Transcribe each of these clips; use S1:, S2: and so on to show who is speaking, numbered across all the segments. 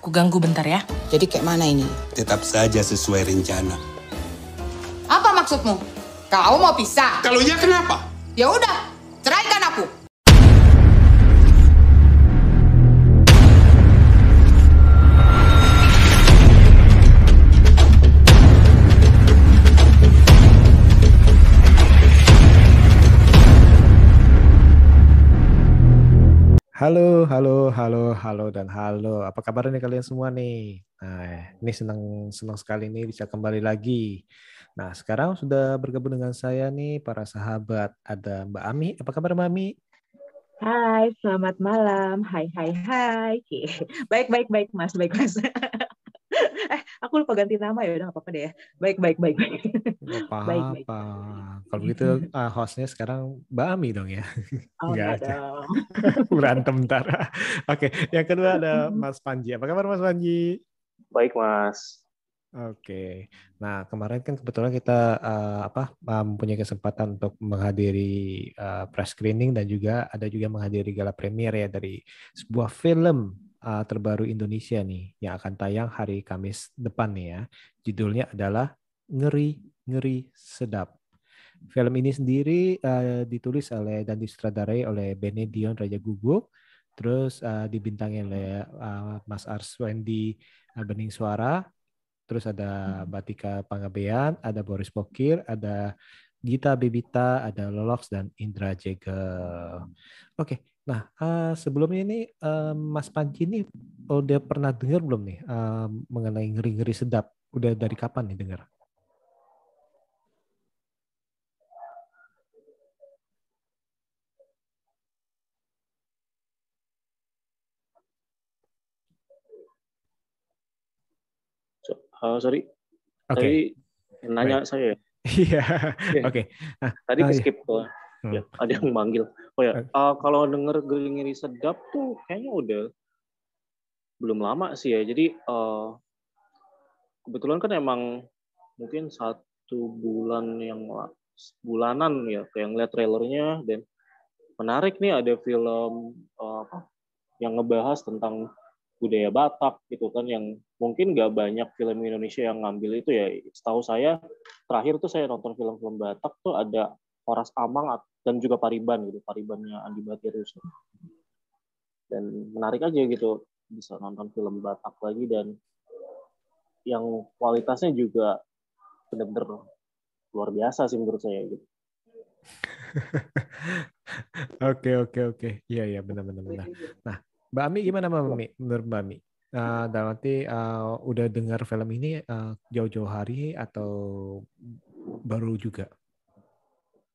S1: Ku ganggu bentar ya.
S2: Jadi kayak mana ini?
S3: Tetap saja sesuai rencana.
S2: Apa maksudmu? Kau mau pisah?
S3: Kalau iya kenapa?
S2: Ya udah,
S4: Halo, halo, halo, halo, dan halo. Apa kabar nih kalian semua nih? Nah, ini senang senang sekali nih bisa kembali lagi. Nah, sekarang sudah bergabung dengan saya nih para sahabat. Ada Mbak Ami. Apa kabar Mbak Ami?
S5: Hai, selamat malam. Hai, hai, hai. Baik, baik, baik, Mas. Baik, Mas. aku lupa ganti nama ya. Udah nggak apa-apa deh ya. Baik, baik, baik, baik.
S4: Gak
S5: Baik, baik.
S4: apa-apa. Kalau begitu ah, hostnya sekarang Mbak Ami dong ya.
S5: Oh,
S4: Nggak
S5: enggak
S4: ada.
S5: dong.
S4: Berantem ntar. Oke, yang kedua ada Mas Panji. Apa kabar Mas Panji?
S6: Baik, Mas.
S4: Oke. Nah, kemarin kan kebetulan kita eh, apa mempunyai kesempatan untuk menghadiri eh, press screening dan juga ada juga menghadiri gala premier ya dari sebuah film eh, terbaru Indonesia nih yang akan tayang hari Kamis depan nih ya. Judulnya adalah Ngeri Ngeri Sedap. Film ini sendiri eh, ditulis oleh dan disutradarai oleh Benedion Raja Guguk, terus eh, dibintangi oleh eh, Mas Arswendi eh, Bening Suara, terus ada Batika Pangabean, ada Boris Pokir, ada Gita Bebita, ada Lolox dan Indra Jegel. Oke, nah eh, sebelumnya ini eh, Mas Panji ini udah pernah dengar belum nih eh, mengenai ngeri-ngeri sedap? Udah dari kapan nih dengar?
S6: So, uh, sorry,
S4: Oke,
S6: tadi nanya saya ya.
S4: iya,
S6: Iya.
S4: oke. Nah,
S6: Tadi
S4: Oh,
S6: ke
S4: iya. Hmm.
S6: Ya, ada yang manggil. Oh ya, uh, kalau denger ngeri sedap tuh kayaknya udah belum lama sih ya. Jadi uh, kebetulan kan emang mungkin satu bulan yang la- bulanan ya kayak ngeliat trailernya dan menarik nih ada film uh, apa yang ngebahas tentang budaya Batak gitu kan yang mungkin nggak banyak film Indonesia yang ngambil itu ya setahu saya terakhir tuh saya nonton film-film Batak tuh ada Horas Amang dan juga Pariban gitu Paribannya Andi Batirus dan menarik aja gitu bisa nonton film Batak lagi dan yang kualitasnya juga benar-benar luar biasa sih menurut saya gitu.
S4: Oke oke oke. Iya iya benar benar benar. Nah, Mbak Ami gimana Mbak Ami? Menurut Mbak Ami? Nah, dalam arti eh, udah dengar film ini eh, jauh-jauh hari atau baru juga?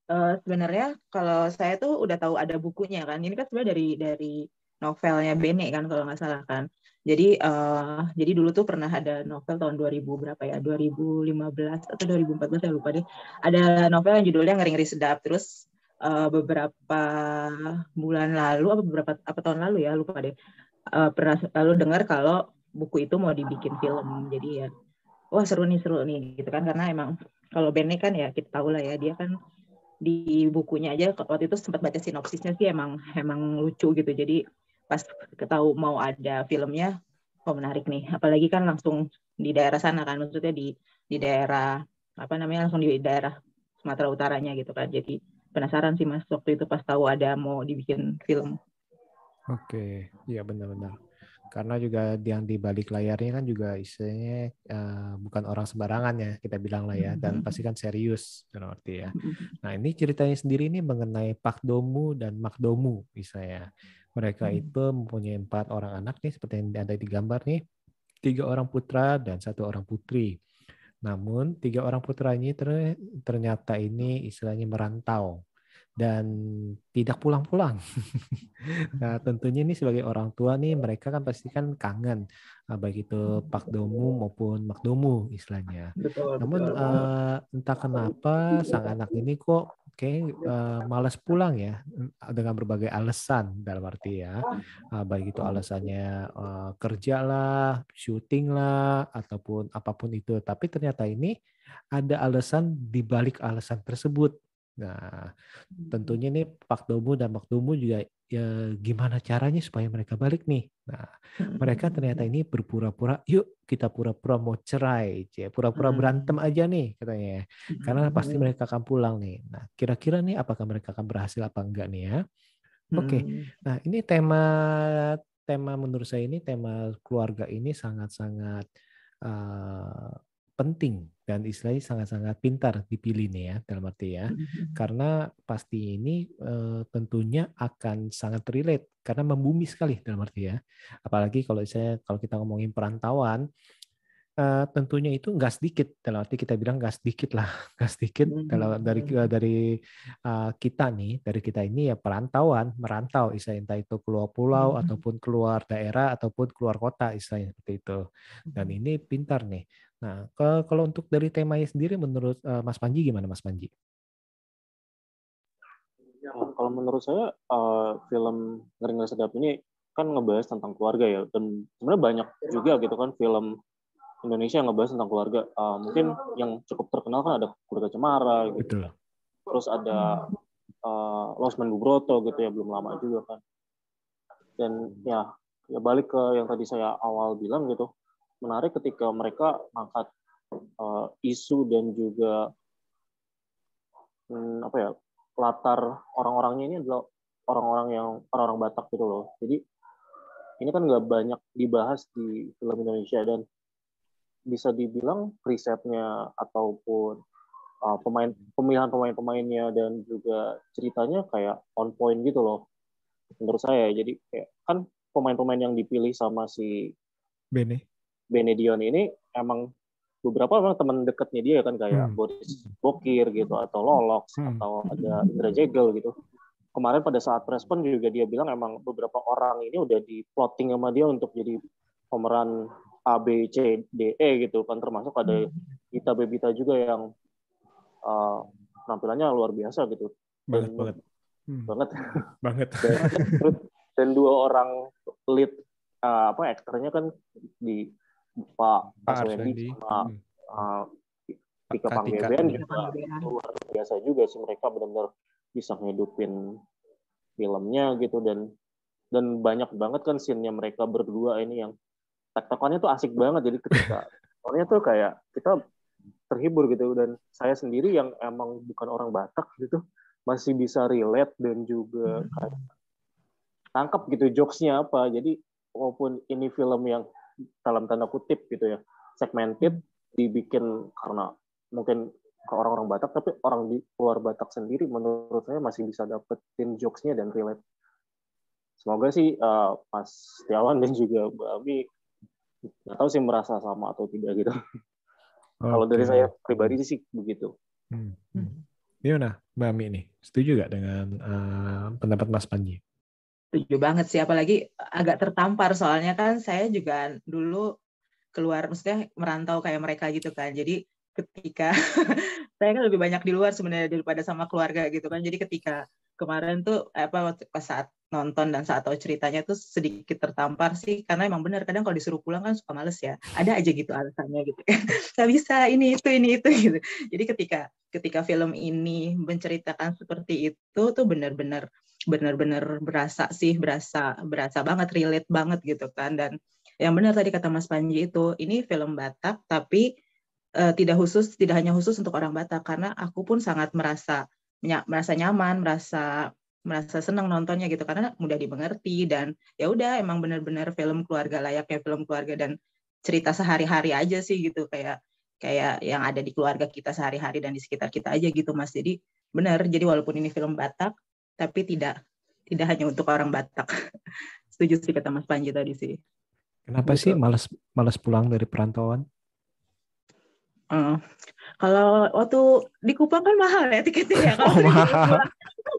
S5: Eh, sebenarnya kalau saya tuh udah tahu ada bukunya kan. Ini kan sebenarnya dari dari novelnya Bene kan kalau nggak salah kan. Jadi eh, jadi dulu tuh pernah ada novel tahun 2000 berapa ya? 2015 atau 2014 saya lupa deh. Ada novel yang judulnya Ngeri-ngeri Sedap. Terus eh, beberapa bulan lalu apa beberapa apa tahun lalu ya lupa deh. Eh, pernah lalu dengar kalau buku itu mau dibikin film. Jadi ya wah seru nih seru nih gitu kan karena emang kalau Bene kan ya kita tahu lah ya dia kan di bukunya aja waktu itu sempat baca sinopsisnya sih emang emang lucu gitu. Jadi pas ketahu mau ada filmnya oh menarik nih. Apalagi kan langsung di daerah sana kan maksudnya di di daerah apa namanya langsung di daerah Sumatera Utaranya gitu kan. Jadi penasaran sih mas waktu itu pas tahu ada mau dibikin film.
S4: Oke, iya benar-benar. Karena juga yang di balik layarnya kan juga istilahnya eh, bukan orang sembarangan ya kita bilang lah ya dan pasti kan serius dalam arti ya. Nah ini ceritanya sendiri ini mengenai Pak Domu dan Mak Domu misalnya. Mereka
S5: Hmm.
S4: itu mempunyai empat orang anak nih seperti yang ada di gambar nih. Tiga orang putra dan satu orang putri. Namun tiga orang putranya ter- ternyata ini istilahnya merantau dan tidak pulang-pulang. nah tentunya ini sebagai orang tua nih mereka kan pasti kan kangen ah, baik itu Pak Domu maupun Mak Domu istilahnya.
S5: betul
S4: Namun eh, entah kenapa sang anak ini kok kayak eh, malas pulang ya dengan berbagai alasan dalam arti ya Ah, baik itu alasannya eh, kerja lah, syuting lah ataupun apa pun itu. Tapi ternyata ini ada alasan di balik alasan tersebut. Nah, tentunya nih Pak Domu dan Mak Domu juga ya gimana caranya supaya mereka balik nih. Nah, mereka ternyata ini berpura-pura, yuk kita pura-pura mau cerai, ya pura-pura berantem aja nih katanya. Karena pasti mereka akan pulang nih. Nah, kira-kira nih apakah mereka akan berhasil apa enggak nih ya? Oke. Nah, ini tema tema menurut saya ini tema keluarga ini sangat-sangat uh, penting dan istilahnya sangat-sangat pintar dipilih nih ya dalam arti ya. Karena pasti ini uh, tentunya akan sangat relate karena membumi sekali dalam arti ya. Apalagi kalau saya kalau kita ngomongin perantauan uh, tentunya itu nggak sedikit dalam arti kita bilang nggak sedikit lah nggak sedikit dalam dari dari uh, kita nih dari kita ini ya perantauan merantau istilahnya entah itu keluar pulau hmm. ataupun keluar daerah ataupun keluar kota istilahnya seperti itu. Dan ini pintar nih nah kalau untuk dari temanya sendiri menurut uh, Mas Panji gimana Mas Panji?
S6: Ya, kalau menurut saya uh, film Ngeri Sedap ini kan ngebahas tentang keluarga ya dan sebenarnya banyak juga gitu kan film Indonesia yang ngebahas tentang keluarga. Uh, mungkin yang cukup terkenal kan ada keluarga Cemara, gitu. Betul. Terus ada uh, Losman Bubroto gitu ya belum lama juga kan. Dan ya ya balik ke yang tadi saya awal bilang gitu, menarik ketika mereka mengangkat uh, isu dan juga hmm, apa ya latar orang-orangnya ini adalah orang-orang yang orang-orang Batak gitu loh. Jadi ini kan nggak banyak dibahas di film Indonesia dan bisa dibilang risetnya ataupun uh, pemain pemilihan pemain-pemainnya dan juga ceritanya kayak on point gitu loh menurut saya jadi kayak kan pemain-pemain yang dipilih sama si
S4: Bene
S6: Benedion ini emang beberapa memang teman dekatnya dia kan kayak hmm. Boris Bokir gitu atau Lolox hmm. atau ada Indra Jegel gitu kemarin pada saat respon juga dia bilang emang beberapa orang ini udah di plotting sama dia untuk jadi pemeran A B C D E gitu kan termasuk ada Ita Bebita juga yang uh, penampilannya luar biasa gitu
S4: banget dan, banget
S6: hmm. banget
S4: banget
S6: dan, dan dua orang lead uh, apa aktornya kan di Pak Pak Wendy sama hmm. uh, Tika Panggeben juga luar biasa juga sih. Mereka benar-benar bisa ngidupin filmnya gitu dan dan banyak banget kan scene-nya mereka berdua ini yang tektokannya tuh asik banget. Jadi ketika soalnya tuh kayak kita terhibur gitu dan saya sendiri yang emang bukan orang Batak gitu masih bisa relate dan juga kayak tangkap gitu jokesnya apa. Jadi walaupun ini film yang dalam tanda kutip gitu ya segmented dibikin karena mungkin ke orang-orang Batak tapi orang di luar Batak sendiri menurut saya masih bisa dapetin jokesnya dan relate semoga sih uh, Mas Setiawan dan juga Mbak Abi nggak tahu sih merasa sama atau tidak gitu. Okay. Kalau dari saya pribadi sih begitu. Hmm.
S4: Hmm. Gimana Mbak Ami nih? Setuju nggak dengan uh, pendapat Mas Panji?
S5: Setuju banget sih, apalagi agak tertampar soalnya kan saya juga dulu keluar, maksudnya merantau kayak mereka gitu kan. Jadi ketika saya kan lebih banyak di luar sebenarnya daripada sama keluarga gitu kan. Jadi ketika kemarin tuh apa pas saat nonton dan saat tahu ceritanya tuh sedikit tertampar sih karena emang benar kadang kalau disuruh pulang kan suka males ya. Ada aja gitu alasannya gitu. Nggak bisa ini itu ini itu gitu. Jadi ketika ketika film ini menceritakan seperti itu tuh benar-benar benar-benar berasa sih berasa berasa banget relate banget gitu kan. Dan yang benar tadi kata Mas Panji itu ini film Batak tapi uh, tidak khusus tidak hanya khusus untuk orang Batak karena aku pun sangat merasa merasa nyaman, merasa merasa senang nontonnya gitu karena mudah dimengerti dan ya udah emang benar-benar film keluarga layaknya film keluarga dan cerita sehari-hari aja sih gitu kayak kayak yang ada di keluarga kita sehari-hari dan di sekitar kita aja gitu Mas. Jadi benar, jadi walaupun ini film Batak tapi tidak tidak hanya untuk orang Batak. Setuju sih kata Mas Panji tadi sih.
S4: Kenapa gitu. sih malas malas pulang dari perantauan?
S5: Uh, kalau waktu di Kupang kan mahal ya tiketnya ya.
S4: Kalau oh, mahal.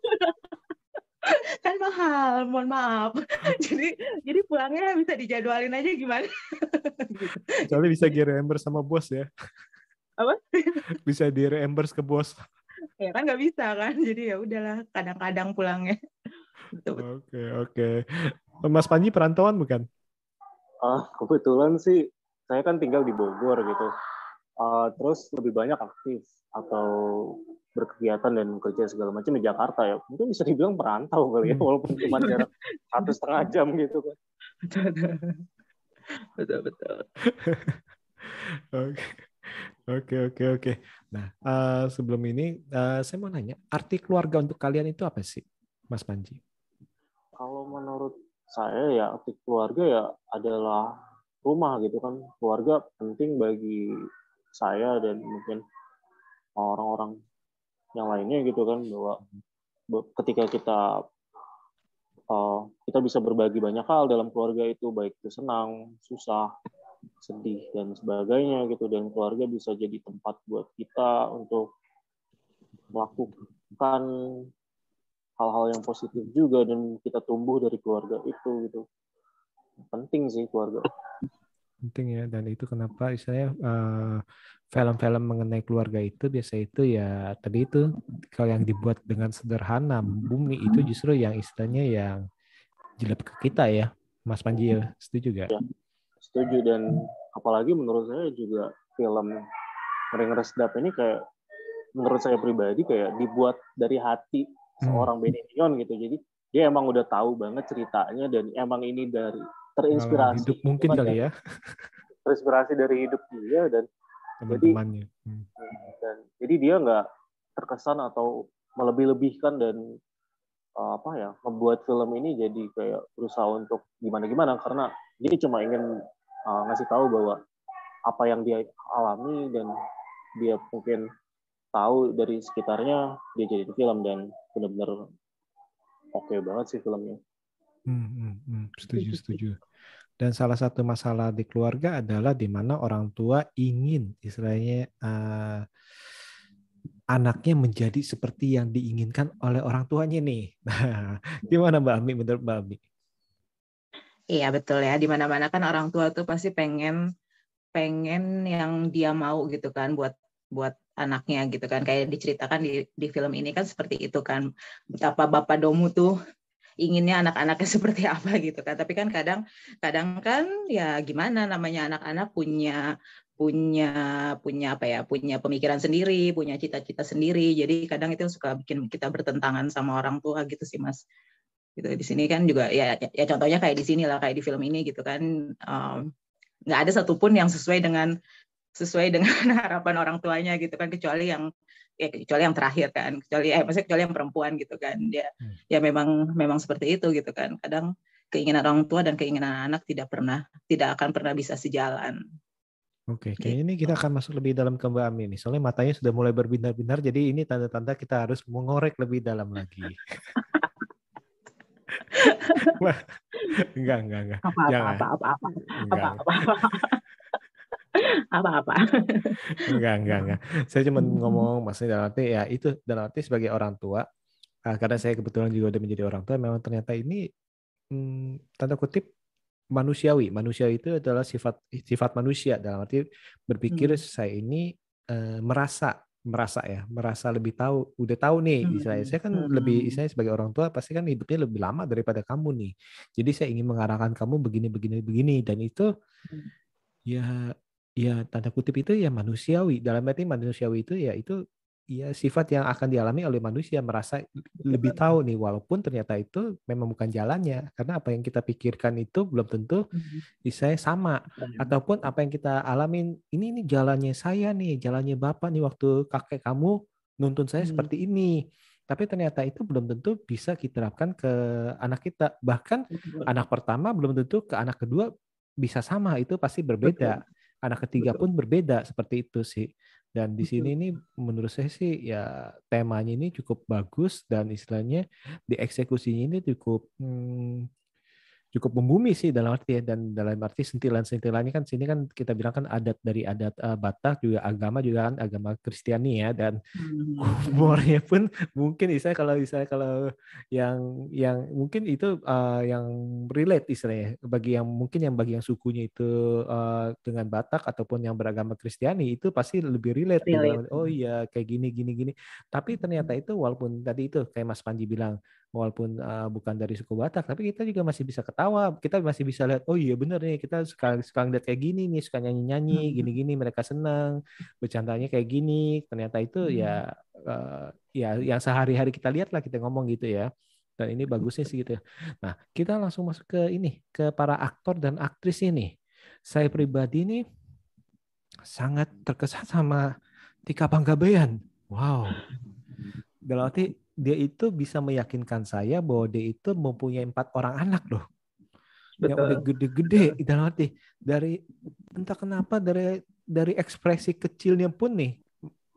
S5: kan mahal, mohon maaf. jadi jadi pulangnya bisa dijadwalin aja gimana?
S4: Soalnya bisa di reimburse sama bos ya.
S5: Apa?
S4: bisa di reimburse ke bos.
S5: Ya kan nggak bisa kan, jadi ya udahlah kadang-kadang pulangnya.
S4: Oke oke. Mas Panji perantauan bukan?
S6: Ah kebetulan sih saya kan tinggal di Bogor gitu uh, terus lebih banyak aktif atau berkegiatan dan kerja segala macam di Jakarta ya. Mungkin bisa dibilang perantau kali ya hmm. walaupun cuma jarak satu setengah jam gitu kan.
S5: Betul betul.
S4: Oke. Oke oke oke. Nah uh, sebelum ini uh, saya mau nanya arti keluarga untuk kalian itu apa sih Mas Panji?
S6: Kalau menurut saya ya arti keluarga ya adalah rumah gitu kan. Keluarga penting bagi saya dan mungkin orang-orang yang lainnya gitu kan bahwa ketika kita uh, kita bisa berbagi banyak hal dalam keluarga itu baik itu senang susah sedih dan sebagainya gitu dan keluarga bisa jadi tempat buat kita untuk melakukan hal-hal yang positif juga dan kita tumbuh dari keluarga itu gitu. Penting sih keluarga
S4: penting ya dan itu kenapa istilahnya uh, film-film mengenai keluarga itu biasa itu ya tadi itu kalau yang dibuat dengan sederhana bumi itu justru yang istilahnya yang jelek ke kita ya Mas Panji ya setuju gak? Ya,
S6: setuju dan apalagi menurut saya juga film Ring Resdap ini kayak menurut saya pribadi kayak dibuat dari hati hmm. seorang Benny Leon gitu jadi dia emang udah tahu banget ceritanya dan emang ini dari terinspirasi
S4: hidup mungkin kali ya
S6: terinspirasi dari hidup dia dan
S4: teman-temannya
S6: hmm. dan jadi dia nggak terkesan atau melebih-lebihkan dan uh, apa ya membuat film ini jadi kayak berusaha untuk gimana-gimana karena dia cuma ingin uh, ngasih tahu bahwa apa yang dia alami dan dia mungkin tahu dari sekitarnya dia jadi film dan benar-benar oke okay banget sih filmnya.
S4: Hmm, hmm, hmm. Setuju, setuju. Dan salah satu masalah di keluarga adalah di mana orang tua ingin istilahnya uh, anaknya menjadi seperti yang diinginkan oleh orang tuanya nih. Nah, gimana Mbak Ami menurut Mbak Ami?
S5: Iya betul ya. Di mana-mana kan orang tua tuh pasti pengen pengen yang dia mau gitu kan buat buat anaknya gitu kan kayak diceritakan di di film ini kan seperti itu kan betapa bapak Domu tuh inginnya anak-anaknya seperti apa gitu kan. Tapi kan kadang kadang kan ya gimana namanya anak-anak punya punya punya apa ya punya pemikiran sendiri punya cita-cita sendiri. Jadi kadang itu suka bikin kita bertentangan sama orang tua gitu sih mas. Gitu di sini kan juga ya ya contohnya kayak di sini lah kayak di film ini gitu kan. Nggak um, ada satupun yang sesuai dengan sesuai dengan harapan orang tuanya gitu kan. Kecuali yang ya kecuali yang terakhir kan kecuali eh maksudnya kecuali yang perempuan gitu kan. Dia hmm. ya memang memang seperti itu gitu kan. Kadang keinginan orang tua dan keinginan anak tidak pernah tidak akan pernah bisa sejalan.
S4: Oke, kayaknya ini kita akan masuk lebih dalam ke Mbak Ami nih. Soalnya matanya sudah mulai berbinar-binar, jadi ini tanda-tanda kita harus mengorek lebih dalam lagi. enggak, enggak, enggak.
S5: Apa, apa, apa, apa, apa, apa, apa, apa apa-apa.
S4: enggak, enggak, enggak. Saya cuma hmm. ngomong maksudnya dalam arti ya itu dalam arti sebagai orang tua uh, karena saya kebetulan juga udah menjadi orang tua memang ternyata ini hmm, tanda kutip manusiawi. Manusiawi itu adalah sifat sifat manusia dalam arti berpikir hmm. saya ini uh, merasa merasa ya merasa lebih tahu udah tahu nih hmm. saya saya kan hmm. lebih saya sebagai orang tua pasti kan hidupnya lebih lama daripada kamu nih jadi saya ingin mengarahkan kamu begini begini begini dan itu hmm. ya ya tanda kutip itu ya manusiawi. Dalam arti manusiawi itu ya itu ya sifat yang akan dialami oleh manusia merasa lebih tahu nih walaupun ternyata itu memang bukan jalannya. Karena apa yang kita pikirkan itu belum tentu di saya sama. Ataupun apa yang kita alamin ini ini jalannya saya nih jalannya bapak nih waktu kakek kamu nuntun saya seperti ini. Tapi ternyata itu belum tentu bisa kita terapkan ke anak kita. Bahkan anak pertama belum tentu ke anak kedua bisa sama. Itu pasti berbeda anak ketiga pun berbeda seperti itu sih. Dan di sini ini menurut saya sih ya temanya ini cukup bagus dan istilahnya dieksekusinya ini cukup hmm, cukup membumi sih dalam arti ya dan dalam arti sentilan-sentilannya kan sini kan kita bilang kan adat dari adat uh, Batak juga agama juga kan agama Kristiani ya dan hmm. humornya pun mungkin istilahnya kalau istilahnya kalau yang yang mungkin itu uh, yang relate istilahnya bagi yang mungkin yang bagi yang sukunya itu uh, dengan Batak ataupun yang beragama Kristiani itu pasti lebih relate, relate. oh iya kayak gini gini gini tapi ternyata itu walaupun tadi itu kayak Mas Panji bilang walaupun uh, bukan dari suku Batak, tapi kita juga masih bisa ketawa, kita masih bisa lihat, oh iya bener nih, kita sekarang sekarang lihat kayak gini nih, suka nyanyi-nyanyi, gini-gini, mereka senang, bercandanya kayak gini, ternyata itu ya uh, ya yang sehari-hari kita lihat lah kita ngomong gitu ya. Dan ini bagusnya sih gitu. ya. Nah, kita langsung masuk ke ini, ke para aktor dan aktris ini. Saya pribadi ini sangat terkesan sama Tika Panggabean. Wow. Dalam arti dia itu bisa meyakinkan saya bahwa dia itu mempunyai empat orang anak loh. Yang udah gede-gede dalam arti dari entah kenapa dari dari ekspresi kecilnya pun nih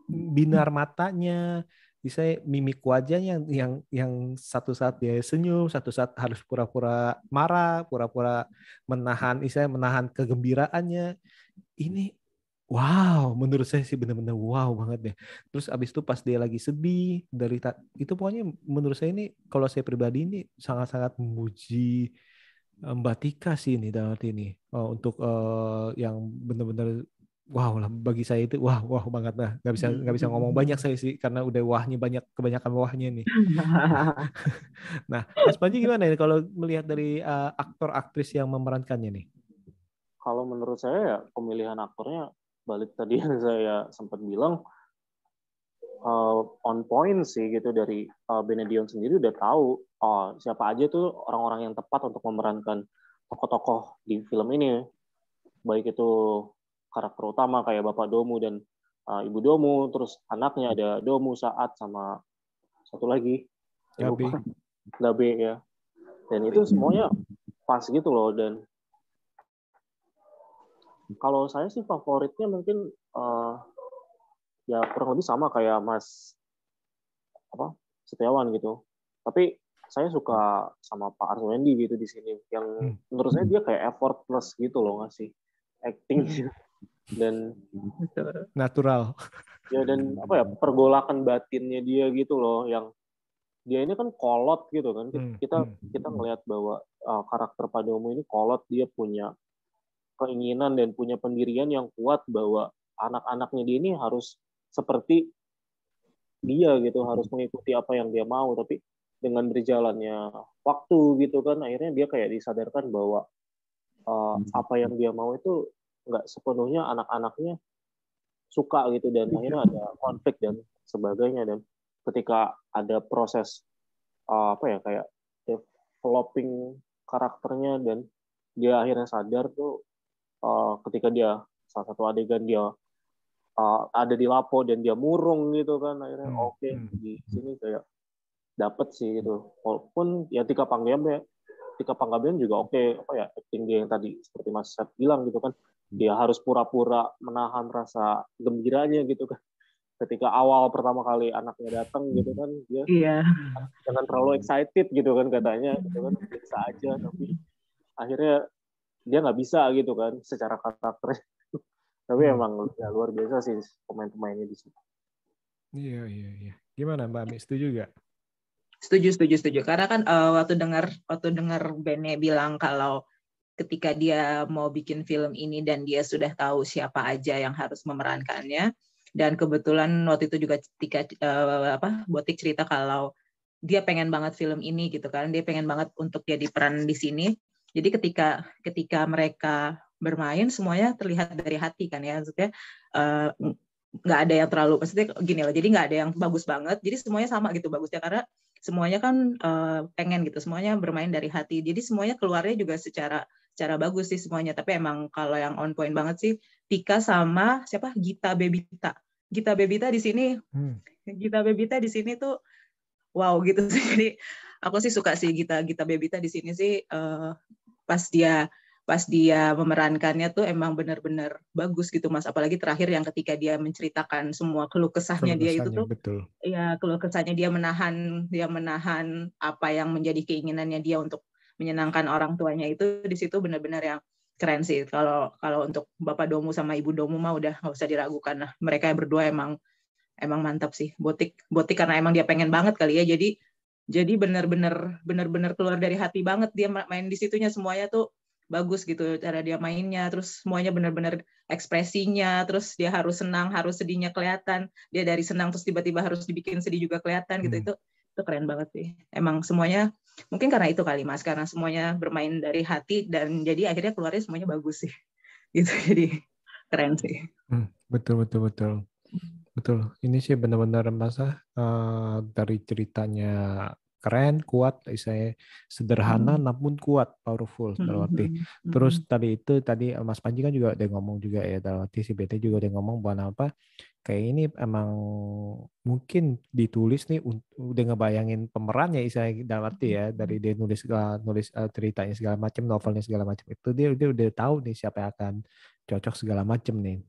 S4: binar matanya, bisa mimik wajahnya yang yang satu saat dia senyum, satu saat harus pura-pura marah, pura-pura menahan, istilahnya menahan kegembiraannya. Ini wow, menurut saya sih benar-benar wow banget deh. Terus abis itu pas dia lagi sedih dari itu pokoknya menurut saya ini kalau saya pribadi ini sangat-sangat memuji eh, Mbak Tika sih ini dalam arti ini. Uh, untuk uh, yang benar-benar wow lah bagi saya itu wah wah banget lah. Nggak bisa nggak bisa ngomong banyak saya sih karena udah wahnya banyak kebanyakan wahnya nih. Nah Mas Panji gimana ini kalau melihat dari uh, aktor aktris yang memerankannya nih?
S6: Kalau menurut saya ya pemilihan aktornya balik tadi yang saya sempat bilang uh, on point sih gitu dari uh, Benedion sendiri udah tahu oh, siapa aja tuh orang-orang yang tepat untuk memerankan tokoh-tokoh di film ini baik itu karakter utama kayak Bapak Domu dan uh, Ibu Domu, terus anaknya ada Domu saat sama satu lagi
S4: Gabe.
S6: Gabe ya. Dan itu semuanya pas gitu loh dan kalau saya sih favoritnya mungkin uh, ya kurang lebih sama kayak Mas apa Setiawan gitu. Tapi saya suka sama Pak Arswendi gitu di sini yang hmm. menurut saya dia kayak effortless gitu loh ngasih acting hmm dan
S4: natural
S6: ya dan apa ya pergolakan batinnya dia gitu loh yang dia ini kan kolot gitu kan hmm, kita hmm. kita melihat bahwa uh, karakter Padomo ini kolot dia punya keinginan dan punya pendirian yang kuat bahwa anak-anaknya dia ini harus seperti dia gitu harus mengikuti apa yang dia mau tapi dengan berjalannya waktu gitu kan akhirnya dia kayak disadarkan bahwa uh, apa yang dia mau itu nggak sepenuhnya anak-anaknya suka gitu dan akhirnya ada konflik dan sebagainya dan ketika ada proses uh, apa ya kayak developing karakternya dan dia akhirnya sadar tuh uh, ketika dia salah satu adegan dia uh, ada di lapo dan dia murung gitu kan akhirnya hmm. oke okay, hmm. di sini kayak dapet sih gitu walaupun ya Tika Panggabean Tika Panggabean juga oke okay, apa ya acting dia yang tadi seperti Mas Seth bilang gitu kan dia harus pura-pura menahan rasa gembiranya gitu kan ketika awal pertama kali anaknya datang gitu kan dia
S5: iya.
S6: jangan terlalu excited gitu kan katanya gitu kan biasa aja tapi akhirnya dia nggak bisa gitu kan secara karakter tapi hmm. emang ya, luar biasa sih pemain-pemainnya di situ.
S4: Iya iya iya. Gimana mbak Mi setuju gak
S5: setuju setuju setuju. Karena kan uh, waktu dengar waktu dengar Bene bilang kalau ketika dia mau bikin film ini dan dia sudah tahu siapa aja yang harus memerankannya dan kebetulan waktu itu juga ketika uh, apa Botik cerita kalau dia pengen banget film ini gitu kan. Dia pengen banget untuk jadi peran di sini jadi ketika ketika mereka bermain semuanya terlihat dari hati kan ya maksudnya uh, nggak ada yang terlalu maksudnya gini loh jadi nggak ada yang bagus banget jadi semuanya sama gitu bagusnya karena semuanya kan uh, pengen gitu semuanya bermain dari hati jadi semuanya keluarnya juga secara secara bagus sih semuanya. Tapi emang kalau yang on point banget sih Tika sama siapa Gita Bebita. Gita Bebita di sini, hmm. Gita Bebita di sini tuh wow gitu sih. Jadi aku sih suka sih Gita Gita Bebita di sini sih uh, pas dia pas dia memerankannya tuh emang benar-benar bagus gitu mas. Apalagi terakhir yang ketika dia menceritakan semua keluh kesahnya dia itu tuh
S4: betul.
S5: ya keluh kesahnya dia menahan dia menahan apa yang menjadi keinginannya dia untuk menyenangkan orang tuanya itu di situ benar-benar yang keren sih. Kalau kalau untuk bapak domu sama ibu domu mah udah nggak usah diragukan lah. Mereka berdua emang emang mantap sih. Botik botik karena emang dia pengen banget kali ya. Jadi jadi benar-benar benar-benar keluar dari hati banget dia main di situnya semuanya tuh bagus gitu cara dia mainnya terus semuanya benar-benar ekspresinya terus dia harus senang harus sedihnya kelihatan. Dia dari senang terus tiba-tiba harus dibikin sedih juga kelihatan gitu. Hmm. itu itu keren banget sih. Emang semuanya mungkin karena itu kali mas karena semuanya bermain dari hati dan jadi akhirnya keluarnya semuanya bagus sih. Gitu jadi keren sih.
S4: Hmm, betul betul betul betul ini sih benar-benar masa uh, dari ceritanya keren, kuat, saya sederhana hmm. namun kuat, powerful dalam arti. Hmm, hmm, Terus tadi itu tadi eh, Mas Panji kan juga udah ngomong juga ya dalam arti si BT juga udah ngomong bahwa apa kayak ini emang mungkin ditulis nih udah ngebayangin pemerannya saya dalam arti ya dari dia nulis nulis uh, ceritanya segala macam novelnya segala macam itu dia dia udah tahu nih siapa yang akan cocok segala macam nih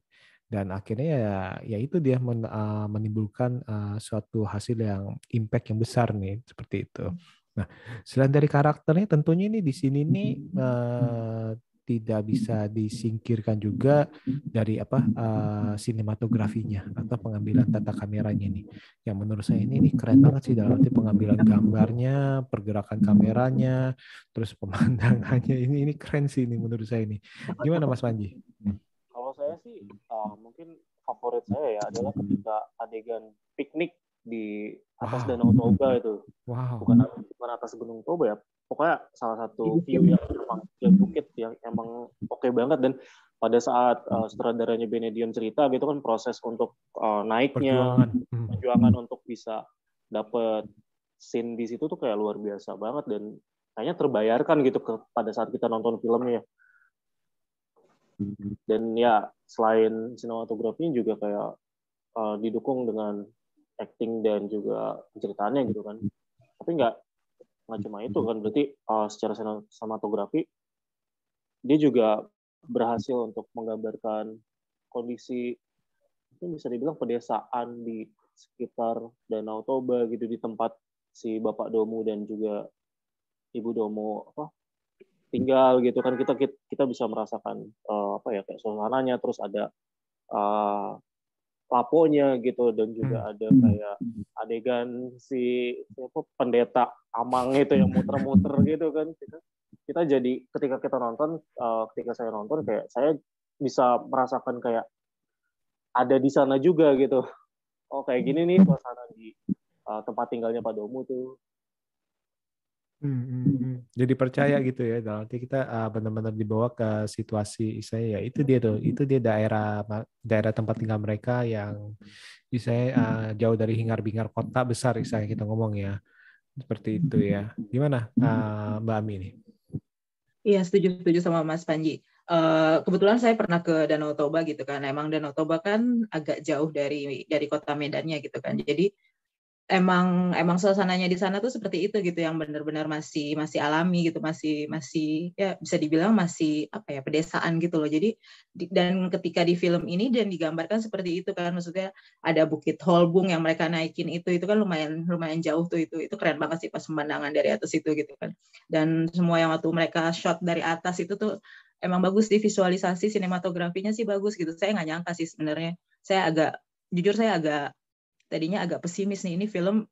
S4: dan akhirnya ya ya itu dia men, uh, menimbulkan uh, suatu hasil yang impact yang besar nih seperti itu. Nah, selain dari karakternya tentunya ini di sini nih uh, tidak bisa disingkirkan juga dari apa uh, sinematografinya atau pengambilan tata kameranya nih. Yang menurut saya ini, ini keren banget sih dalam arti pengambilan gambarnya, pergerakan kameranya, terus pemandangannya ini ini keren sih ini menurut saya ini. Gimana Mas Panji?
S6: Saya sih uh, mungkin favorit saya ya adalah ketika adegan piknik di atas wow. Danau Toba itu. Wow. Bukan bukan atas Gunung Toba ya. Pokoknya salah satu view yang emang ya, bukit yang emang oke okay banget dan pada saat uh, sutradaranya Benedion cerita gitu kan proses untuk uh, naiknya perjuangan, hmm. perjuangan untuk bisa dapet scene di situ tuh kayak luar biasa banget dan kayaknya terbayarkan gitu ke pada saat kita nonton filmnya dan ya selain sinematografinya juga kayak uh, didukung dengan acting dan juga ceritanya gitu kan. Tapi nggak nggak cuma itu kan. Berarti uh, secara sinematografi dia juga berhasil untuk menggambarkan kondisi itu bisa dibilang pedesaan di sekitar Danau Toba gitu di tempat si Bapak Domu dan juga Ibu Domo apa tinggal gitu kan kita kita bisa merasakan uh, apa ya kayak suasananya terus ada uh, laponya gitu dan juga hmm. ada kayak adegan si apa, pendeta amang itu yang muter-muter gitu kan. Kita, kita jadi ketika kita nonton uh, ketika saya nonton kayak saya bisa merasakan kayak ada di sana juga gitu. Oh kayak gini nih suasana di uh, tempat tinggalnya Pak Domu tuh
S4: Hmm, hmm, hmm. Jadi percaya gitu ya, dalam arti kita uh, benar-benar dibawa ke situasi saya ya itu dia tuh, itu dia daerah daerah tempat tinggal mereka yang saya uh, jauh dari hingar-bingar kota besar saya kita ngomong ya, seperti itu ya. Gimana uh, Mbak Ami nih?
S5: Iya setuju setuju sama Mas Panji. Uh, kebetulan saya pernah ke Danau Toba gitu kan. Emang Danau Toba kan agak jauh dari dari kota Medannya gitu kan. Jadi emang emang suasananya di sana tuh seperti itu gitu yang benar-benar masih masih alami gitu masih masih ya bisa dibilang masih apa ya pedesaan gitu loh. Jadi di, dan ketika di film ini dan digambarkan seperti itu kan maksudnya ada bukit Holbung yang mereka naikin itu itu kan lumayan lumayan jauh tuh itu itu keren banget sih pas pemandangan dari atas itu gitu kan. Dan semua yang waktu mereka shot dari atas itu tuh emang bagus sih visualisasi sinematografinya sih bagus gitu. Saya nggak nyangka sih sebenarnya. Saya agak jujur saya agak tadinya agak pesimis nih ini film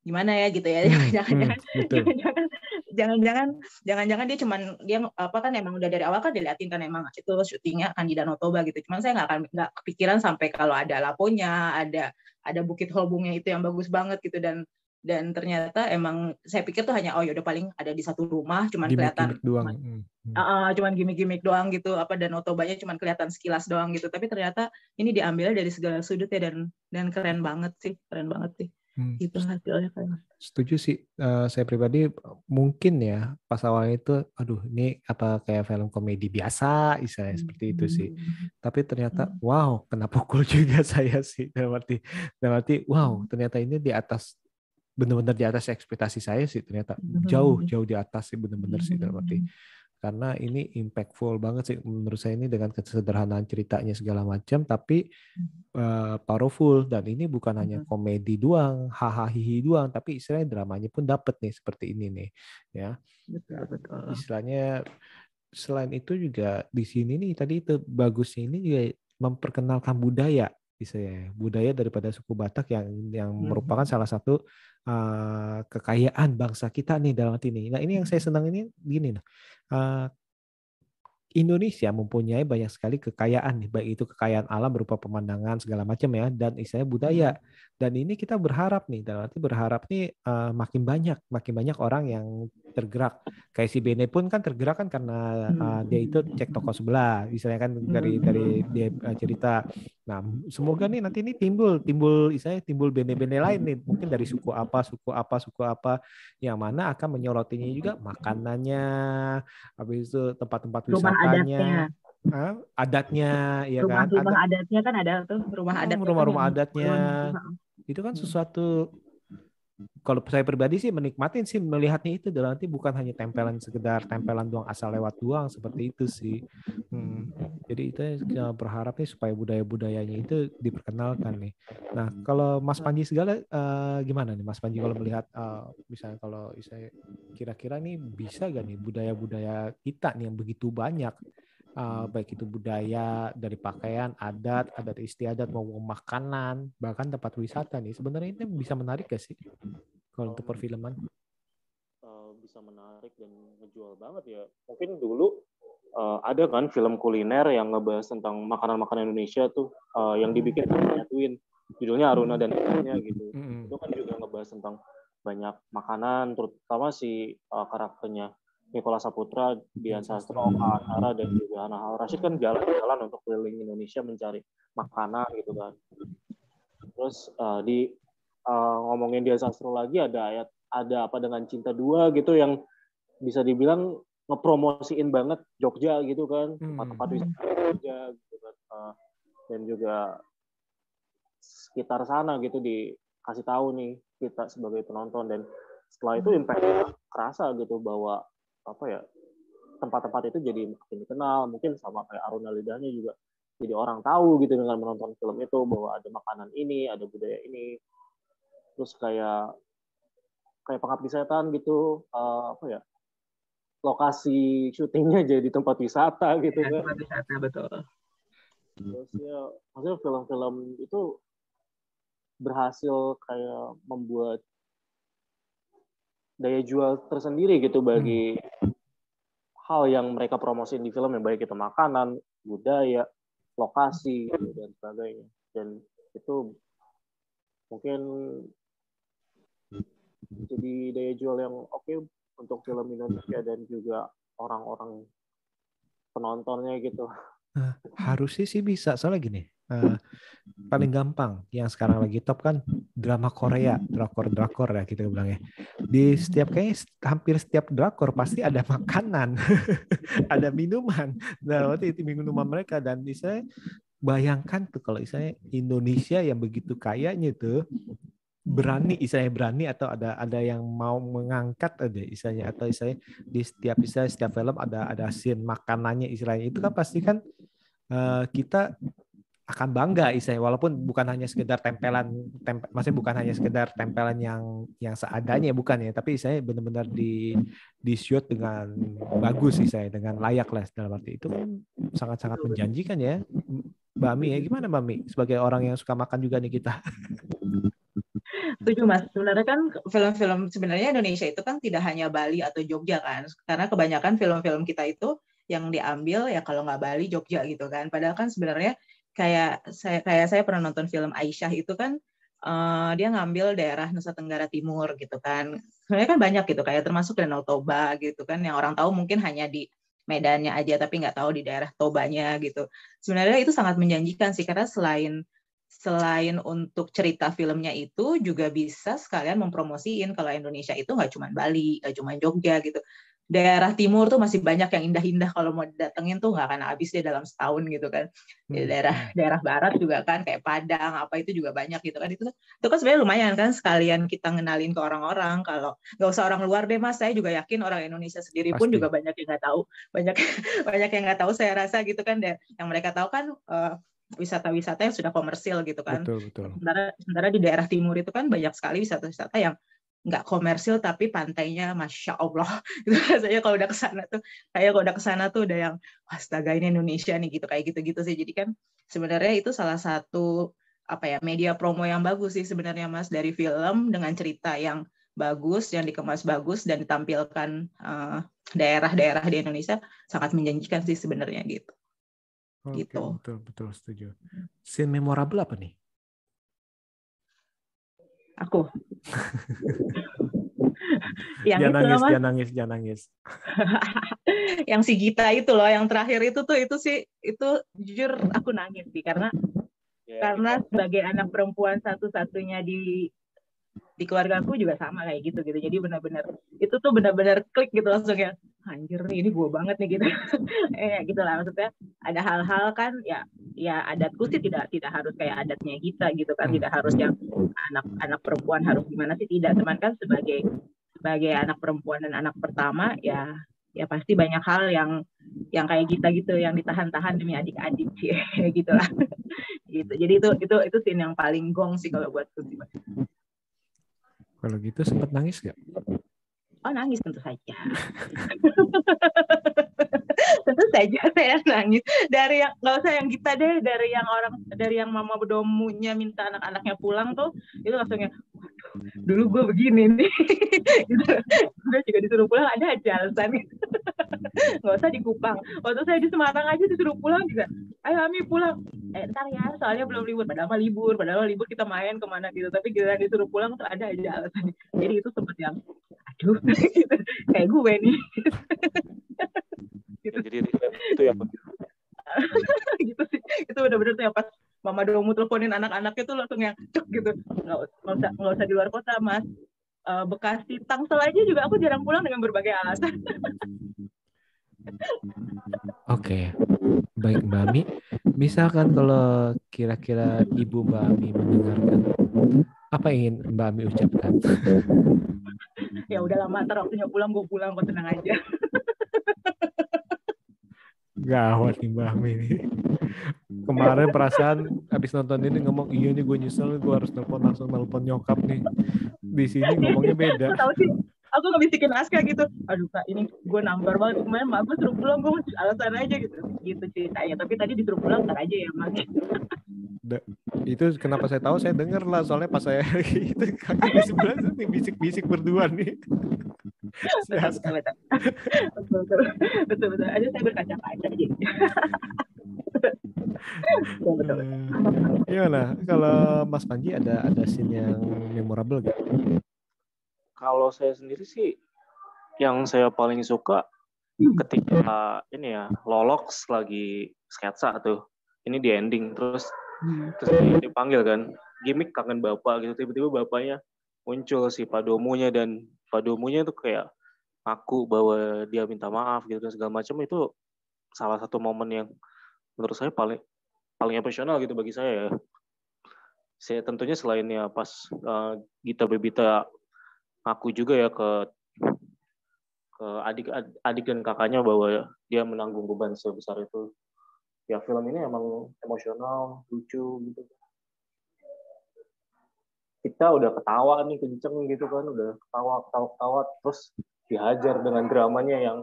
S5: gimana ya gitu ya. Hmm, jangan-jangan hmm, jangan-jangan jangan-jangan dia cuman dia apa kan emang udah dari awal kan diliatin kan emang itu syutingnya akan di Danau Toba gitu. Cuman saya nggak akan nggak kepikiran sampai kalau ada laponya ada ada bukit holbungnya itu yang bagus banget gitu. Dan dan ternyata emang saya pikir tuh hanya oh ya udah paling ada di satu rumah cuman gimmick, kelihatan gimmick doang. Cuman, hmm. uh, cuman gimmick-gimmick doang gitu apa dan otobanya cuman kelihatan sekilas doang gitu tapi ternyata ini diambil dari segala sudut ya dan dan keren banget sih keren banget sih hmm. itu hasilnya keren
S4: setuju sih uh, saya pribadi mungkin ya pas awalnya itu aduh ini apa kayak film komedi biasa istilahnya hmm. seperti itu sih hmm. tapi ternyata hmm. wow kena pukul juga saya sih dalam arti dalam arti wow ternyata ini di atas benar-benar di atas ekspektasi saya sih ternyata. Jauh jauh di atas sih benar-benar sih dalam arti karena ini impactful banget sih menurut saya ini dengan kesederhanaan ceritanya segala macam tapi uh, powerful. Dan ini bukan hanya komedi doang hahaha hihi doang tapi istilahnya dramanya pun dapat nih seperti ini nih ya. Betul betul. istilahnya selain itu juga di sini nih tadi itu bagusnya ini juga memperkenalkan budaya bisa ya budaya daripada suku Batak yang yang hmm. merupakan salah satu uh, kekayaan bangsa kita nih dalam arti ini. Nah ini yang saya senang ini gini, uh, Indonesia mempunyai banyak sekali kekayaan nih, baik itu kekayaan alam berupa pemandangan segala macam ya, dan istilahnya budaya. Dan ini kita berharap nih, dan nanti berharap nih uh, makin banyak, makin banyak orang yang tergerak. Kayak si Bene pun kan tergerak kan karena uh, dia itu cek toko sebelah, misalnya kan dari dari dia uh, cerita. Nah, semoga nih nanti ini timbul, timbul, istilahnya timbul bene-bene lain nih, mungkin dari suku apa, suku apa, suku apa, yang mana akan menyorotinya juga makanannya, habis itu tempat-tempat wisata
S5: adatnya.
S4: Huh? adatnya ya
S5: rumah,
S4: kan
S5: rumah Adat. adatnya kan ada tuh rumah
S4: oh,
S5: adat
S4: rumah-rumah adatnya itu kan sesuatu kalau saya pribadi sih menikmatin sih melihatnya itu dan nanti bukan hanya tempelan sekedar tempelan doang asal lewat doang seperti itu sih. Hmm. Jadi itu berharap nih supaya budaya-budayanya itu diperkenalkan nih. Nah kalau Mas Panji segala uh, gimana nih Mas Panji kalau melihat uh, misalnya kalau saya kira-kira nih bisa gak nih budaya-budaya kita nih yang begitu banyak uh, baik itu budaya dari pakaian, adat, adat istiadat maupun makanan, bahkan tempat wisata nih. Sebenarnya ini bisa menarik gak sih kalau untuk perfilman?
S6: Uh, bisa menarik dan ngejual banget ya. Mungkin dulu uh, ada kan film kuliner yang ngebahas tentang makanan-makanan Indonesia tuh uh, yang dibikin sama Twin. Judulnya Aruna dan Ikannya gitu. Mm -hmm. Itu kan juga ngebahas tentang banyak makanan, terutama si uh, karakternya Nikola Saputra, Dian Sastro, Antara, dan juga Hana Rashid kan jalan-jalan untuk keliling Indonesia mencari makanan gitu kan. Terus uh, di uh, ngomongin Dian Sastro lagi ada ayat ada apa dengan cinta dua gitu yang bisa dibilang ngepromosiin banget Jogja gitu kan hmm. tempat-tempat wisata Jogja gitu kan uh, dan juga sekitar sana gitu dikasih tahu nih kita sebagai penonton dan setelah itu impact kerasa gitu bahwa apa ya tempat-tempat itu jadi makin dikenal. Mungkin sama kayak Aruna Lidahnya juga jadi orang tahu gitu dengan menonton film itu bahwa ada makanan ini ada budaya ini. Terus kayak kayak pengabdi setan gitu uh, apa ya lokasi syutingnya jadi tempat wisata gitu
S5: ya, kan. Tempat wisata betul.
S6: Terus ya maksudnya film-film itu berhasil kayak membuat daya jual tersendiri gitu bagi hmm. hal yang mereka promosiin di film yang baik itu makanan, budaya, lokasi gitu, dan sebagainya. Dan itu mungkin jadi daya jual yang oke okay untuk film Indonesia dan juga orang-orang penontonnya gitu.
S4: Nah, harusnya sih bisa soalnya gini uh, paling gampang yang sekarang lagi top kan drama Korea, drakor drakor ya kita bilang ya. Di setiap kayaknya hampir setiap drakor pasti ada makanan, ada minuman. Nah, waktu itu minuman mereka dan saya bayangkan tuh kalau misalnya Indonesia yang begitu kayanya tuh berani istilahnya berani atau ada ada yang mau mengangkat ada istilahnya atau istilahnya di setiap istilah setiap film ada ada scene makanannya istilahnya itu kan pasti kan uh, kita akan bangga istilahnya walaupun bukan hanya sekedar tempelan tempe, maksudnya bukan hanya sekedar tempelan yang yang seadanya bukan ya tapi saya benar-benar di di shoot dengan bagus saya dengan layak lah dalam arti itu. Sangat-sangat menjanjikan ya. Mbak ya gimana Mbak sebagai orang yang suka makan juga nih kita.
S5: Setuju mas. Sebenarnya kan film-film sebenarnya Indonesia itu kan tidak hanya Bali atau Jogja kan, karena kebanyakan film-film kita itu yang diambil ya kalau nggak Bali Jogja gitu kan. Padahal kan sebenarnya kayak saya kayak saya pernah nonton film Aisyah itu kan uh, dia ngambil daerah Nusa Tenggara Timur gitu kan. Sebenarnya kan banyak gitu kayak termasuk Danau Toba gitu kan yang orang tahu mungkin hanya di Medannya aja tapi nggak tahu di daerah Tobanya gitu. Sebenarnya itu sangat menjanjikan sih karena selain selain untuk cerita filmnya itu juga bisa sekalian mempromosiin kalau Indonesia itu nggak cuma Bali, nggak cuma Jogja gitu daerah timur tuh masih banyak yang indah-indah kalau mau datengin tuh nggak akan habis deh dalam setahun gitu kan. Di hmm. daerah daerah barat juga kan kayak Padang apa itu juga banyak gitu kan. Itu itu kan sebenarnya lumayan kan sekalian kita ngenalin ke orang-orang kalau nggak usah orang luar deh Mas, saya juga yakin orang Indonesia sendiri pun juga banyak yang nggak tahu. Banyak banyak yang nggak tahu saya rasa gitu kan yang mereka tahu kan uh, wisata-wisata yang sudah komersil gitu kan.
S4: Betul, betul.
S5: Sementara, sementara di daerah timur itu kan banyak sekali wisata-wisata yang nggak komersil tapi pantainya masya allah gitu rasanya kalau udah ke sana tuh kayak kalau udah ke sana tuh udah yang astaga ini Indonesia nih gitu kayak gitu gitu sih jadi kan sebenarnya itu salah satu apa ya media promo yang bagus sih sebenarnya mas dari film dengan cerita yang bagus, yang dikemas bagus dan ditampilkan eh, daerah-daerah di Indonesia sangat menjanjikan sih sebenarnya gitu.
S4: Oke,
S5: Gitu.
S4: betul betul setuju. Scene memorable apa nih?
S5: Aku. yang
S4: jangan nangis, jangan nangis, jangan nangis.
S5: yang si Gita itu loh, yang terakhir itu tuh itu sih itu jujur aku nangis sih karena
S6: Ya,
S5: karena sebagai anak perempuan satu-satunya di di keluarga aku juga sama kayak gitu gitu. Jadi benar-benar itu tuh benar-benar klik gitu langsung ya anjir nih ini gue banget nih gitu. Eh gitu lah. Maksudnya ada hal-hal kan ya ya adatku sih tidak tidak harus kayak adatnya kita gitu kan. Tidak harus yang anak anak perempuan harus gimana sih tidak. Teman kan sebagai sebagai anak perempuan dan anak pertama ya ya pasti banyak hal yang yang kayak kita gitu yang ditahan-tahan demi adik-adik gitu lah. Gitu. Jadi itu itu itu scene yang paling gong sih kalau buatku sih.
S4: Kalau gitu sempat nangis gak?
S5: oh nangis tentu saja. Tentu saja saya nangis. Dari yang nggak usah yang kita deh dari yang orang dari yang mama bedomunya minta anak-anaknya pulang tuh itu langsungnya dulu gue begini nih. Gitu. juga disuruh pulang ada aja alasan. Nggak usah di Kupang waktu saya di Semarang aja disuruh pulang juga ayo Ami pulang eh ntar ya soalnya belum libur. Padahal mah libur padahal libur kita main ke mana gitu. Tapi kita disuruh pulang tuh ada aja alasan jadi itu sempet yang aduh gitu. kayak gue nih. Gitu.
S6: Jadi itu yang
S5: gitu sih. Itu benar-benar tuh yang pas mama domu teleponin anak-anaknya tuh langsung yang cek gitu. Nggak nggak usah nggak usah di luar kota mas. Eh, Bekasi Tangsel aja juga aku jarang pulang dengan berbagai alasan
S4: Oke, baik Mbak Mi. Misalkan kalau kira-kira Ibu Mbak Mi mendengarkan, apa yang ingin Mbak Mi ucapkan?
S5: ya udah lama ntar waktunya pulang gue pulang kok tenang aja
S4: Gawat nih Mbak Mi ini. Kemarin perasaan habis nonton ini ngomong, iya nih gue nyesel, gue harus telepon langsung telepon nyokap nih. Di sini ngomongnya beda.
S5: Tahu sih aku nggak bisikin Aska gitu aduh kak ini gue nampar banget kemarin mak gue suruh pulang gue alasan aja gitu gitu ceritanya tapi tadi disuruh pulang ntar aja ya mak
S4: itu kenapa saya tahu saya dengar lah soalnya pas saya itu kaki di sebelah nih bisik-bisik berdua nih. Si
S5: betul
S4: Aska.
S5: betul betul betul betul betul aja saya berkaca-kaca
S4: Eh, Gimana? Kalau Mas Panji ada ada scene yang memorable gak?
S6: Kalau saya sendiri sih yang saya paling suka ketika ini ya Lolox lagi sketsa tuh. Ini di ending terus terus dia dipanggil kan gimmick kangen bapak gitu. Tiba-tiba bapaknya muncul si padomunya dan padomunya tuh kayak aku bahwa dia minta maaf gitu dan segala macam. Itu salah satu momen yang menurut saya paling paling emosional gitu bagi saya ya. Saya tentunya selainnya pas uh, Gita Bebita aku juga ya ke ke adik adik dan kakaknya bahwa dia menanggung beban sebesar itu. Ya film ini emang emosional lucu gitu. Kita udah ketawa nih kenceng gitu kan udah ketawa ketawa ketawa terus dihajar dengan dramanya yang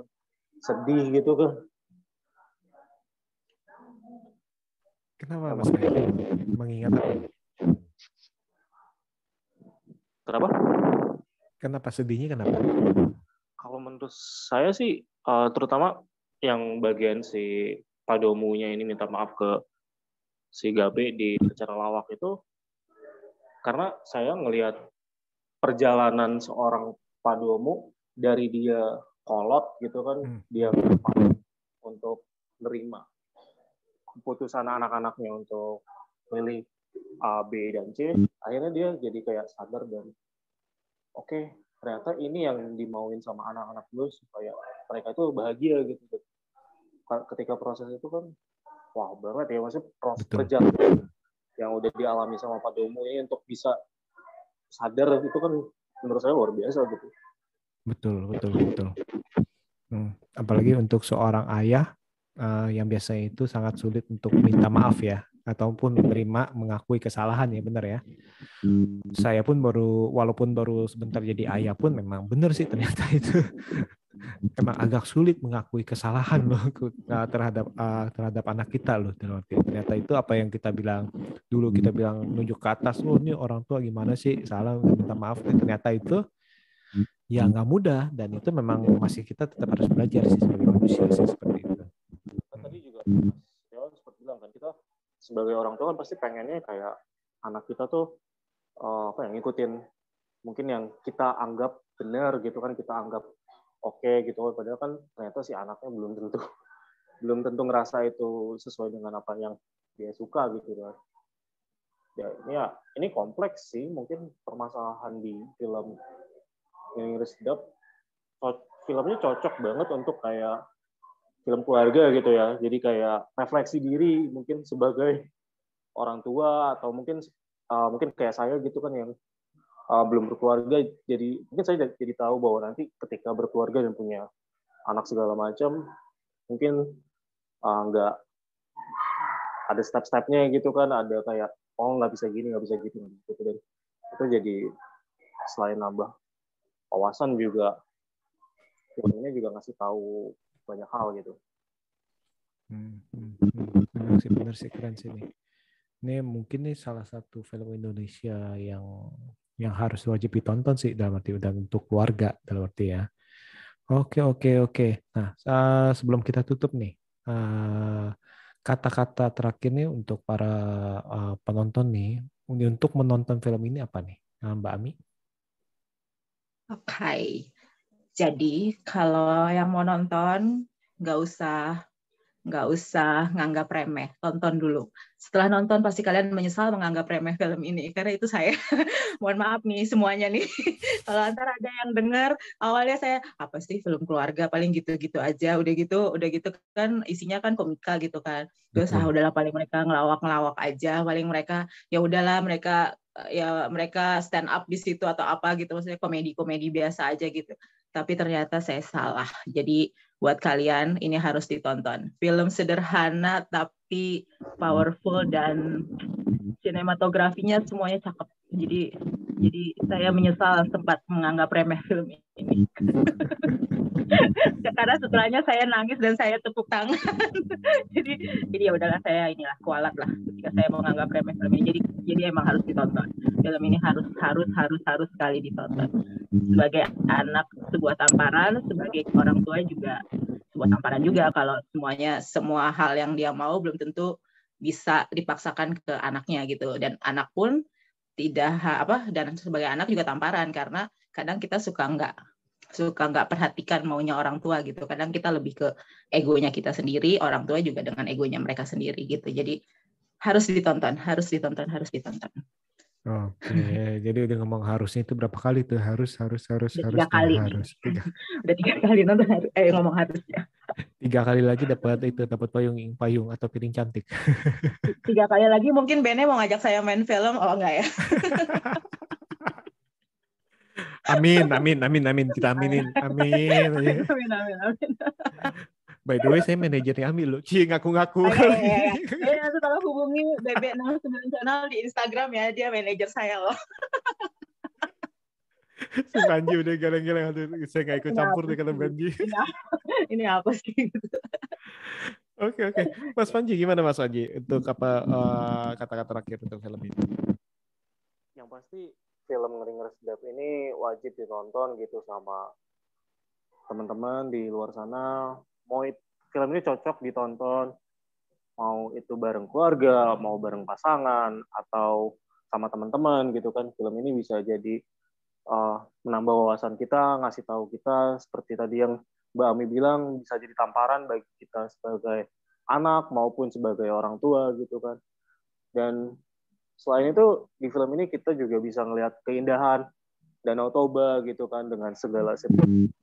S6: sedih gitu kan.
S4: Kenapa Mas mengingat apa?
S6: kenapa
S4: Kenapa sedihnya kenapa?
S6: kalau menurut saya sih eh, terutama yang bagian si padomunya ini minta maaf ke si Gabe di acara lawak itu karena saya ngelihat perjalanan seorang padomu dari dia kolot gitu kan
S4: Hmm.
S6: dia untuk menerima keputusan anak-anaknya untuk milih A, B, dan C akhirnya dia jadi kayak sadar dan oke ternyata ini yang dimauin sama anak-anak gue supaya mereka itu bahagia gitu ketika proses itu kan wah banget ya maksudnya proses
S4: Betul.
S6: perjalanan yang udah dialami sama Pak Domo ini untuk bisa sadar itu kan menurut saya luar biasa gitu
S4: Betul, betul, betul. Hmm, Apalagi untuk seorang ayah eh, yang biasanya itu sangat sulit untuk minta maaf ya, ataupun menerima mengakui kesalahan ya benar ya. Saya pun baru, walaupun baru sebentar jadi ayah pun memang benar sih ternyata itu emang agak sulit mengakui kesalahan loh terhadap eh, terhadap anak kita loh. Ternyata itu apa yang kita bilang dulu kita bilang nunjuk ke atas, oh ini orang tua gimana sih salah minta maaf. Eh, Ternyata itu ya nggak mudah dan itu memang masih kita tetap harus belajar sih sebagai manusia sih seperti itu.
S6: Tadi juga ya seperti bilang kan kita sebagai orang tua kan pasti pengennya kayak anak kita tuh uh, apa ya ngikutin mungkin yang kita anggap benar gitu kan kita anggap oke okay, gitu padahal kan ternyata si anaknya belum tentu belum tentu ngerasa itu sesuai dengan apa yang dia suka gitu kan. Ya ini ya ini kompleks sih. Mungkin permasalahan di film yang Sedap filmnya cocok banget untuk kayak film keluarga gitu ya. Jadi kayak refleksi diri mungkin sebagai orang tua atau mungkin uh, mungkin kayak saya gitu kan yang uh, belum berkeluarga. Jadi mungkin saya jadi tahu bahwa nanti ketika berkeluarga dan punya anak segala macam mungkin uh, nggak ada step-stepnya gitu kan. Ada kayak oh nggak bisa gini nggak bisa gitu gitu dan itu jadi selain nambah wawasan juga filmnya juga ngasih tahu banyak hal gitu.
S4: Hmm, hmm, hmm. Benar sih, benar sih keren sih nih. Ini mungkin nih salah satu film Indonesia yang yang harus wajib ditonton sih dalam arti dan untuk keluarga dalam arti ya. Oke oke oke. Nah sebelum kita tutup nih, eh, kata-kata terakhir nih untuk para uh, penonton nih untuk menonton film ini apa nih uh, Mbak Ami?
S5: Oke, okay. Jadi kalau yang mau nonton nggak usah nggak usah nganggap remeh, tonton dulu. Setelah nonton pasti kalian menyesal menganggap remeh film ini karena itu saya. Mohon maaf nih semuanya nih. Kalau antar ada yang dengar awalnya saya apa sih film keluarga paling gitu-gitu aja, udah gitu, udah gitu kan isinya kan komika gitu kan. Terus ah udahlah paling mereka ngelawak-ngelawak aja, paling mereka ya udahlah mereka ya mereka stand up di situ atau apa gitu maksudnya komedi-komedi biasa aja gitu. Tapi ternyata saya salah. Jadi buat kalian ini harus ditonton. Film sederhana tapi powerful dan sinematografinya semuanya cakep. Jadi jadi saya menyesal sempat menganggap remeh film ini. Karena setelahnya saya nangis dan saya tepuk tangan. jadi jadi ya udahlah saya inilah kualat lah ketika saya menganggap remeh film ini. Jadi jadi emang harus ditonton. Film ini harus harus harus harus sekali ditonton. Sebagai anak sebuah tamparan, sebagai orang tua juga sebuah tamparan juga. Kalau semuanya semua hal yang dia mau belum tentu bisa dipaksakan ke anaknya gitu. Dan anak pun tidak apa dan sebagai anak juga tamparan karena kadang kita suka nggak suka nggak perhatikan maunya orang tua gitu. Kadang kita lebih ke egonya kita sendiri orang tua juga dengan egonya mereka sendiri gitu. Jadi harus ditonton harus ditonton harus ditonton
S4: Oke, jadi udah ngomong harusnya itu berapa kali tuh? Harus harus harus
S5: udah
S4: harus
S5: tiga kali.
S4: harus. Tiga.
S5: udah tiga kali nonton harus eh ngomong harusnya.
S4: Tiga kali lagi dapat itu dapat payung payung atau piring cantik.
S5: Tiga kali lagi mungkin Bene mau ngajak saya main film oh enggak ya?
S4: Amin amin amin amin. Kita aminin amin
S5: amin amin, amin.
S4: By the way, saya manajernya Ami loh. Cie ngaku-ngaku.
S5: Oh, iya, iya, iya. Ya, nanti tolong hubungi Bebek 69 Channel di Instagram ya. Dia manajer saya loh.
S4: si Panji udah galeng-galeng. Saya nggak ikut campur deh kata Panji.
S5: Ini, ini apa sih?
S4: Oke oke, Mas Panji gimana Mas Panji untuk apa uh, kata-kata terakhir untuk film ini?
S6: Yang pasti film Ngeri Sedap ini wajib ditonton gitu sama teman-teman di luar sana mau film ini cocok ditonton mau itu bareng keluarga, mau bareng pasangan atau sama teman-teman gitu kan. Film ini bisa jadi uh, menambah wawasan kita, ngasih tahu kita seperti tadi yang Mbak Ami bilang bisa jadi tamparan bagi kita sebagai anak maupun sebagai orang tua gitu kan. Dan selain itu di film ini kita juga bisa ngelihat keindahan Danau Toba gitu kan dengan segala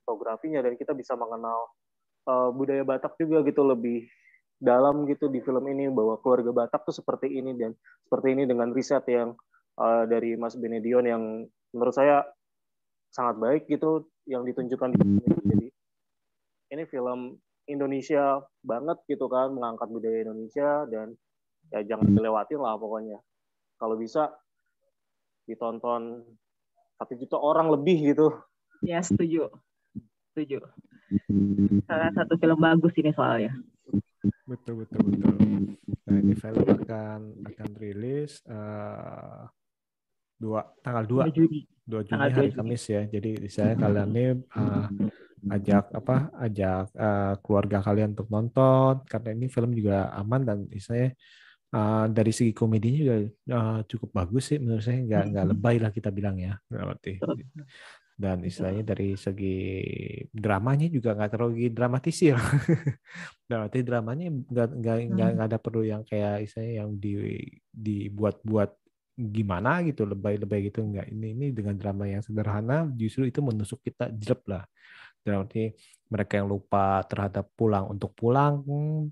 S6: fotografinya dan kita bisa mengenal uh, budaya Batak juga gitu lebih dalam gitu di film ini bahwa keluarga Batak tuh seperti ini dan seperti ini dengan riset yang uh, dari Mas Benedion yang menurut saya sangat baik gitu yang ditunjukkan di film. Jadi ini film Indonesia banget gitu kan mengangkat budaya Indonesia dan ya jangan dilewatin lah pokoknya. Kalau bisa ditonton satu juta orang lebih gitu.
S5: Ya setuju, setuju salah satu film bagus ini soalnya.
S4: Betul betul betul. Nah ini film akan akan rilis uh, dua tanggal 2
S5: Juni.
S4: 2 Juni
S5: Tanggal
S4: hari
S5: 2 Juni.
S4: Kamis ya. Jadi saya kalian nih uh, ajak apa? Ajak uh, keluarga kalian untuk nonton karena ini film juga aman dan saya uh, dari segi komedinya juga uh, cukup bagus sih menurut saya nggak nggak lebay lah kita bilang ya berarti dan istilahnya dari segi dramanya juga nggak terlalu dramatisir. Berarti dramanya nggak nggak nggak nggak ada perlu yang kayak istilahnya yang di dibuat-buat gimana gitu lebay-lebay gitu enggak ini ini dengan drama yang sederhana justru itu menusuk kita jelek lah. Dalam arti mereka yang lupa terhadap pulang untuk pulang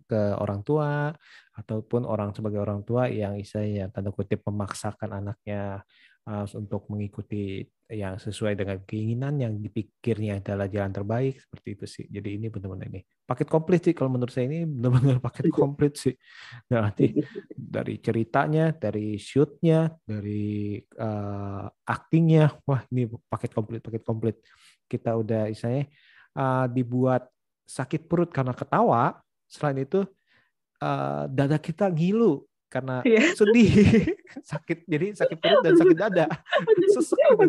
S4: ke orang tua ataupun orang sebagai orang tua yang istilahnya tanda kutip memaksakan anaknya uh, untuk mengikuti yang sesuai dengan keinginan yang dipikirnya adalah jalan terbaik seperti itu sih. Jadi ini benar-benar ini paket komplit sih kalau menurut saya ini benar-benar paket komplit sih. Nah, nanti dari ceritanya, dari shootnya, dari uh, aktingnya, wah ini paket komplit, paket komplit. Kita udah istilahnya uh, dibuat sakit perut karena ketawa. Selain itu uh, dada kita ngilu karena
S5: Iya.
S4: sedih, sakit jadi sakit perut dan sakit dada. Sesek gitu.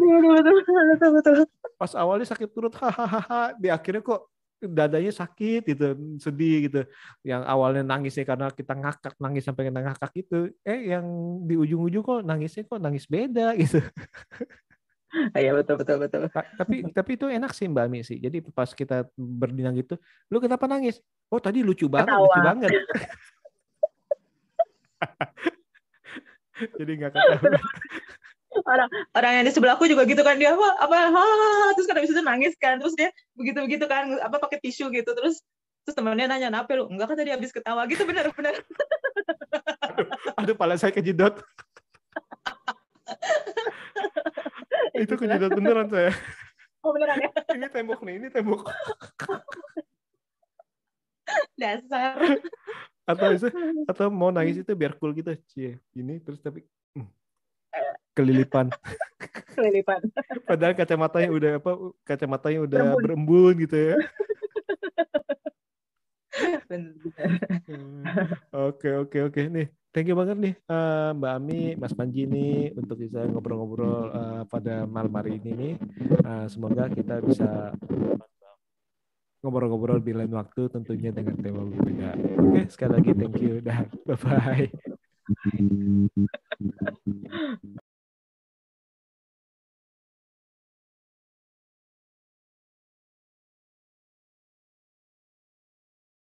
S4: Pas awalnya sakit perut, hahaha, di akhirnya kok dadanya sakit gitu, sedih gitu. Yang awalnya nangisnya karena kita ngakak, nangis sampai kita ngakak itu, eh yang di ujung-ujung kok nangisnya kok nangis beda gitu.
S5: Iya betul betul betul.
S4: Ta- tapi tapi itu enak sih Mbak Mi sih. Jadi pas kita berdinang gitu, lu kenapa nangis? Oh tadi lucu banget, lucu
S5: Ketawa.
S4: banget. Jadi nggak ketawa.
S5: Orang orang yang di sebelahku juga gitu kan. Dia apa apa ha, terus kan habis itu nangis kan. Terus dia begitu begitu kan apa pakai tisu gitu. Terus terus temannya nanya kenapa lu enggak? Kan tadi habis ketawa. Gitu benar benar.
S4: Aduh, pala saya kejedot. itu kejedot beneran saya.
S5: oh beneran ya?
S4: Ini tembok nih, ini tembok.
S5: dasar
S4: Atau itu, atau mau nangis itu biar cool gitu, cie. Ini terus tapi hmm, kelilipan.
S5: kelilipan
S4: Padahal kacamatanya udah apa? Kacamatanya udah
S5: Berembun.
S4: berembun gitu ya. Hmm, Oke oke oke nih, thank you banget nih eh, Mbak Ami, Mas Panji nih untuk bisa ngobrol-ngobrol eh, pada malam hari ini nih. Eh, semoga kita bisa ngobrol-ngobrol di lain waktu tentunya dengan tema berbeda. Oke, okay, sekali lagi thank you. dan bye-bye.